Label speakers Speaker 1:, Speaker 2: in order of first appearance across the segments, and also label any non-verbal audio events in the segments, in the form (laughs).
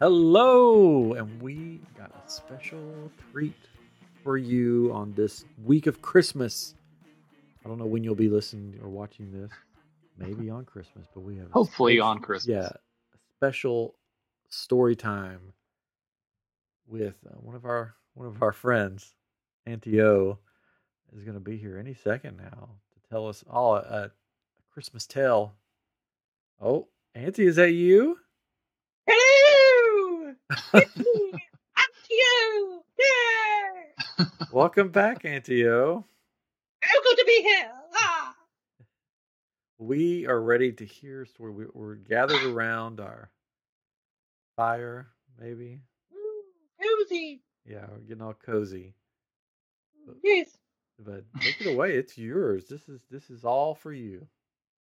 Speaker 1: Hello, and we got a special treat for you on this week of Christmas. I don't know when you'll be listening or watching this. Maybe on Christmas, but we have
Speaker 2: Hopefully
Speaker 1: special-
Speaker 2: on Christmas.
Speaker 1: Yeah, a special story time with uh, one of our one of our friends, Auntie O, is going to be here any second now to tell us all a, a Christmas tale. Oh, Auntie, is that you?
Speaker 3: Hello! It's me, Auntie O! Yeah!
Speaker 1: Welcome back, Antio. O.
Speaker 3: I'm good to be here! Ah!
Speaker 1: We are ready to hear story. We, we're gathered around our fire, maybe.
Speaker 3: Mm, Cozy!
Speaker 1: Yeah, we're getting all cozy.
Speaker 3: Yes.
Speaker 1: But take it away. It's yours. This is this is all for you.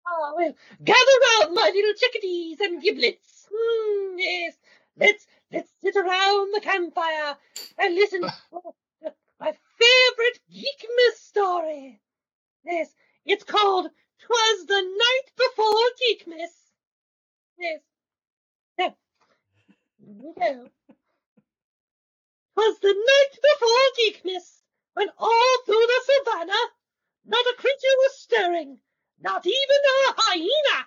Speaker 3: Ah, well, gather round, my little chickadees and giblets. Mm, yes. Let's let's sit around the campfire and listen to my favorite Geekmas story. Yes, it's called "Twas the Night Before Geekmas." Yes. Now, here "Twas the night before Geekmas, when all through the savannah not a creature was stirring, not even a hyena.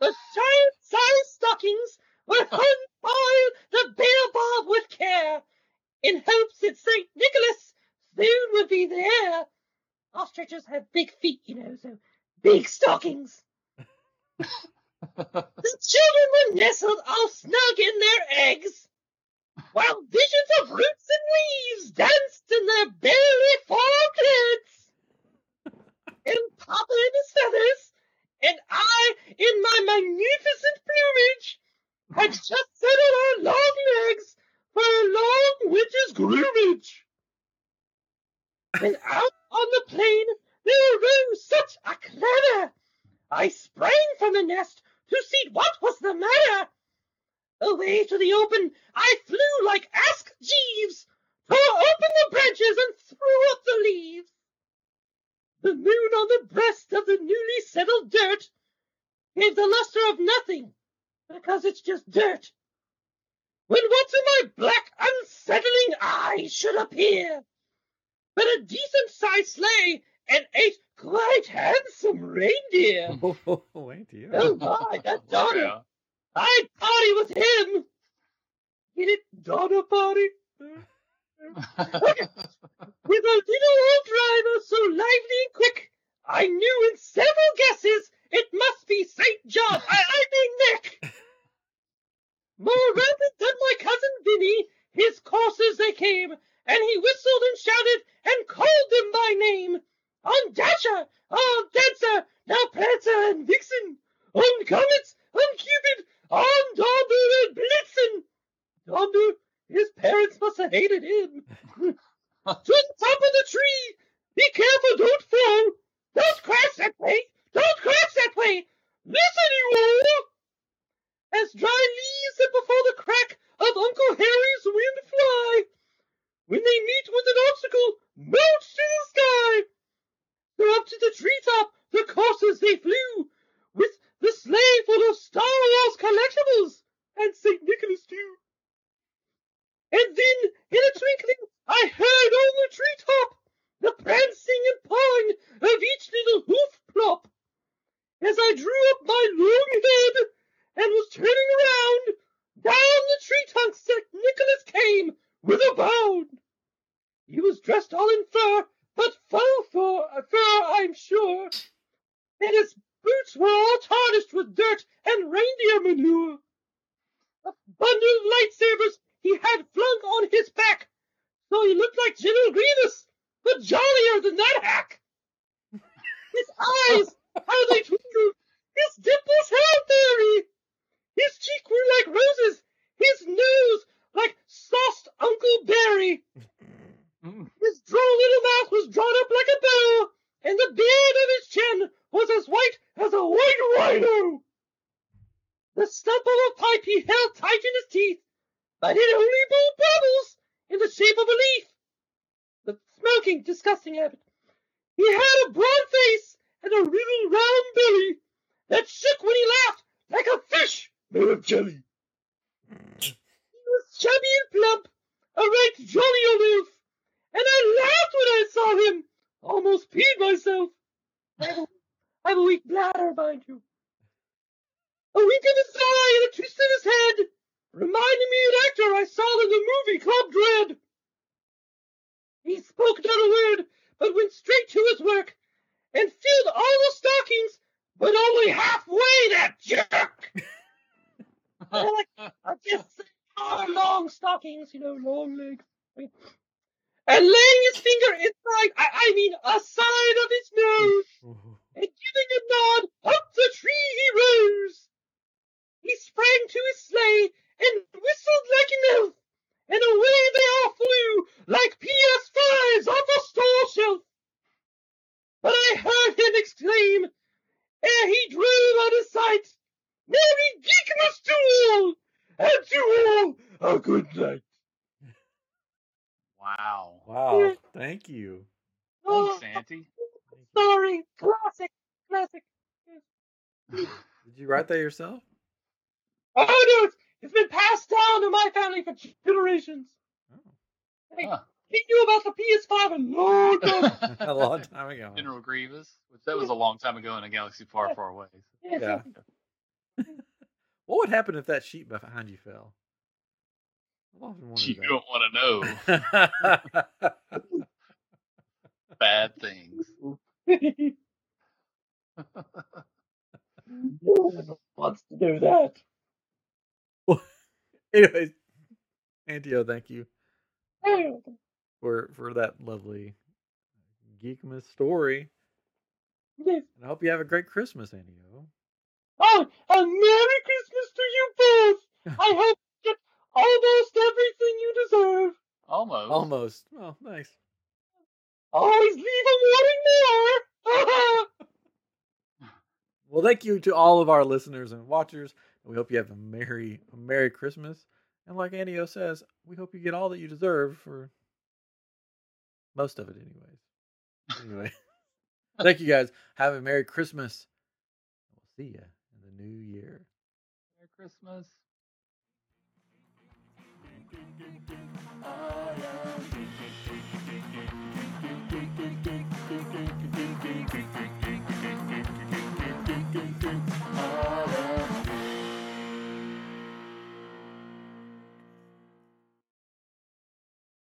Speaker 3: The giant sized stockings were (laughs) hung by the baobab with care, in hopes that St. Nicholas soon would be there. Ostriches have big feet, you know, so big stockings. (laughs) The children were nestled all snug in their eggs, while visions of roots and leaves danced in their barely formed heads. And Papa in his feathers, and I in my magnificent plumage, had just settled our long legs for a long winter's groomage. When out on the plain there arose such a clatter, I sprang from the nest to see what was the matter. Away to the open I flew like Ask Jeeves, tore open the branches and threw up the leaves. The moon on the breast of the newly settled dirt gave the luster of nothing, because it's just dirt. When what to my black, unsettling eye should appear, but a decent sized sleigh and eight quite handsome reindeer. (laughs)
Speaker 1: Oh, Auntie O.
Speaker 3: Oh my, that (laughs) Donner!
Speaker 2: Yeah.
Speaker 3: I'd party with him. Get it, Donner party? (laughs) With a little old driver so lively and quick, I knew in several guesses it must be John. I, I mean Nick. (laughs) More rapid than my cousin Vinny, his coursers they came, and he whistled and shouted and called them by name. On Dasher, on Dancer, now Prancer and Vixen, on Comet, on Cupid, on Donder and Blitzen. Donder, his parents must have hated him. to the top of the tree. Be careful, don't fall. Don't crash that way. Don't crash that way. Listen, you all. As dry leaves that before the crack of Uncle Harry's wind fly. When they meet with an obstacle, melt to the sky. So up to the treetop the coursers they flew, with the sleigh full of Star Wars collectibles, and St. Nicholas too. And then, in a twinkling, I heard on the treetop the prancing and pawing of each little hoof plop. As I drew up my long head and was turning around, down the tree trunk St. Nicholas came with a bound. He was dressed all in fur, but faux fur, fur I'm sure, and his were all tarnished with dirt and reindeer manure. A bundle of lightsabers he had flung on his back, so he looked like General Grievous, but jollier than that hack. His eyes, how they twinkled, his dimples how fairy. His cheek grew like roses, his nose like sauced Uncle Barry.
Speaker 2: Mm.
Speaker 3: His droll little mouth was drawn up like a bow, and the beard of his chin was as white as a white rhino. Stump of pipe he held tight in his teeth, but it only blew bubbles in the shape of a leaf. The smoking, disgusting habit. He had a broad face and a little round belly that shook when he laughed like a fish made of jelly. He was chubby and plump, a right jolly old elf, and I laughed when I saw him. Almost peed myself. I have a weak bladder, mind you. A wink of his eye and a twist in his head reminded me of an actor I saw in the movie Club Dread. He spoke not a word, but went straight to his work and filled all the stockings, but only halfway, that jerk! (laughs) I like, I just oh, long stockings, you know, long legs. And laying his finger inside, I, I mean, aside of his nose, and giving a nod, up the tree he rose. He sprang to his sleigh and whistled like an elf, and away they all flew like PS5s off a store shelf. But I heard him exclaim, ere he drove out of sight, Merry Geekmas to all, and to all a good night.
Speaker 2: Wow.
Speaker 1: Wow. Thank you.
Speaker 3: Oh,
Speaker 2: Thanks, Auntie.
Speaker 3: Sorry, classic, classic. (laughs)
Speaker 1: Did you write that yourself?
Speaker 3: Oh no, it's, it's been passed down to my family for generations.
Speaker 1: Oh.
Speaker 3: Hey,
Speaker 2: Huh.
Speaker 3: he knew about the PS5 a long time. (laughs)
Speaker 1: a long time ago.
Speaker 2: General Grievous, which that was a long time ago in a galaxy far, far away.
Speaker 1: Yeah. (laughs) What would happen if that sheet behind you fell? I've often wondered
Speaker 2: You
Speaker 1: that.
Speaker 2: don't want to know (laughs) bad things. (laughs)
Speaker 3: no one wants to do that. (laughs)
Speaker 1: Anyways, Auntie O, thank you for for that lovely Geekmas story.
Speaker 3: yes.
Speaker 1: And I hope you have a great Christmas, Auntie O.
Speaker 3: Oh, a Merry Christmas to you both. I hope you get almost everything you deserve.
Speaker 2: Almost.
Speaker 1: Almost. Oh, nice.
Speaker 3: Always leave a wanting more. (laughs)
Speaker 1: Well, thank you to all of our listeners and watchers. We hope you have a merry, a merry Christmas. And like Auntie O says, we hope you get all that you deserve for most of it, anyways. Anyway, (laughs) thank you guys. Have a merry Christmas. We'll see you in the new year.
Speaker 2: Merry Christmas.
Speaker 4: I am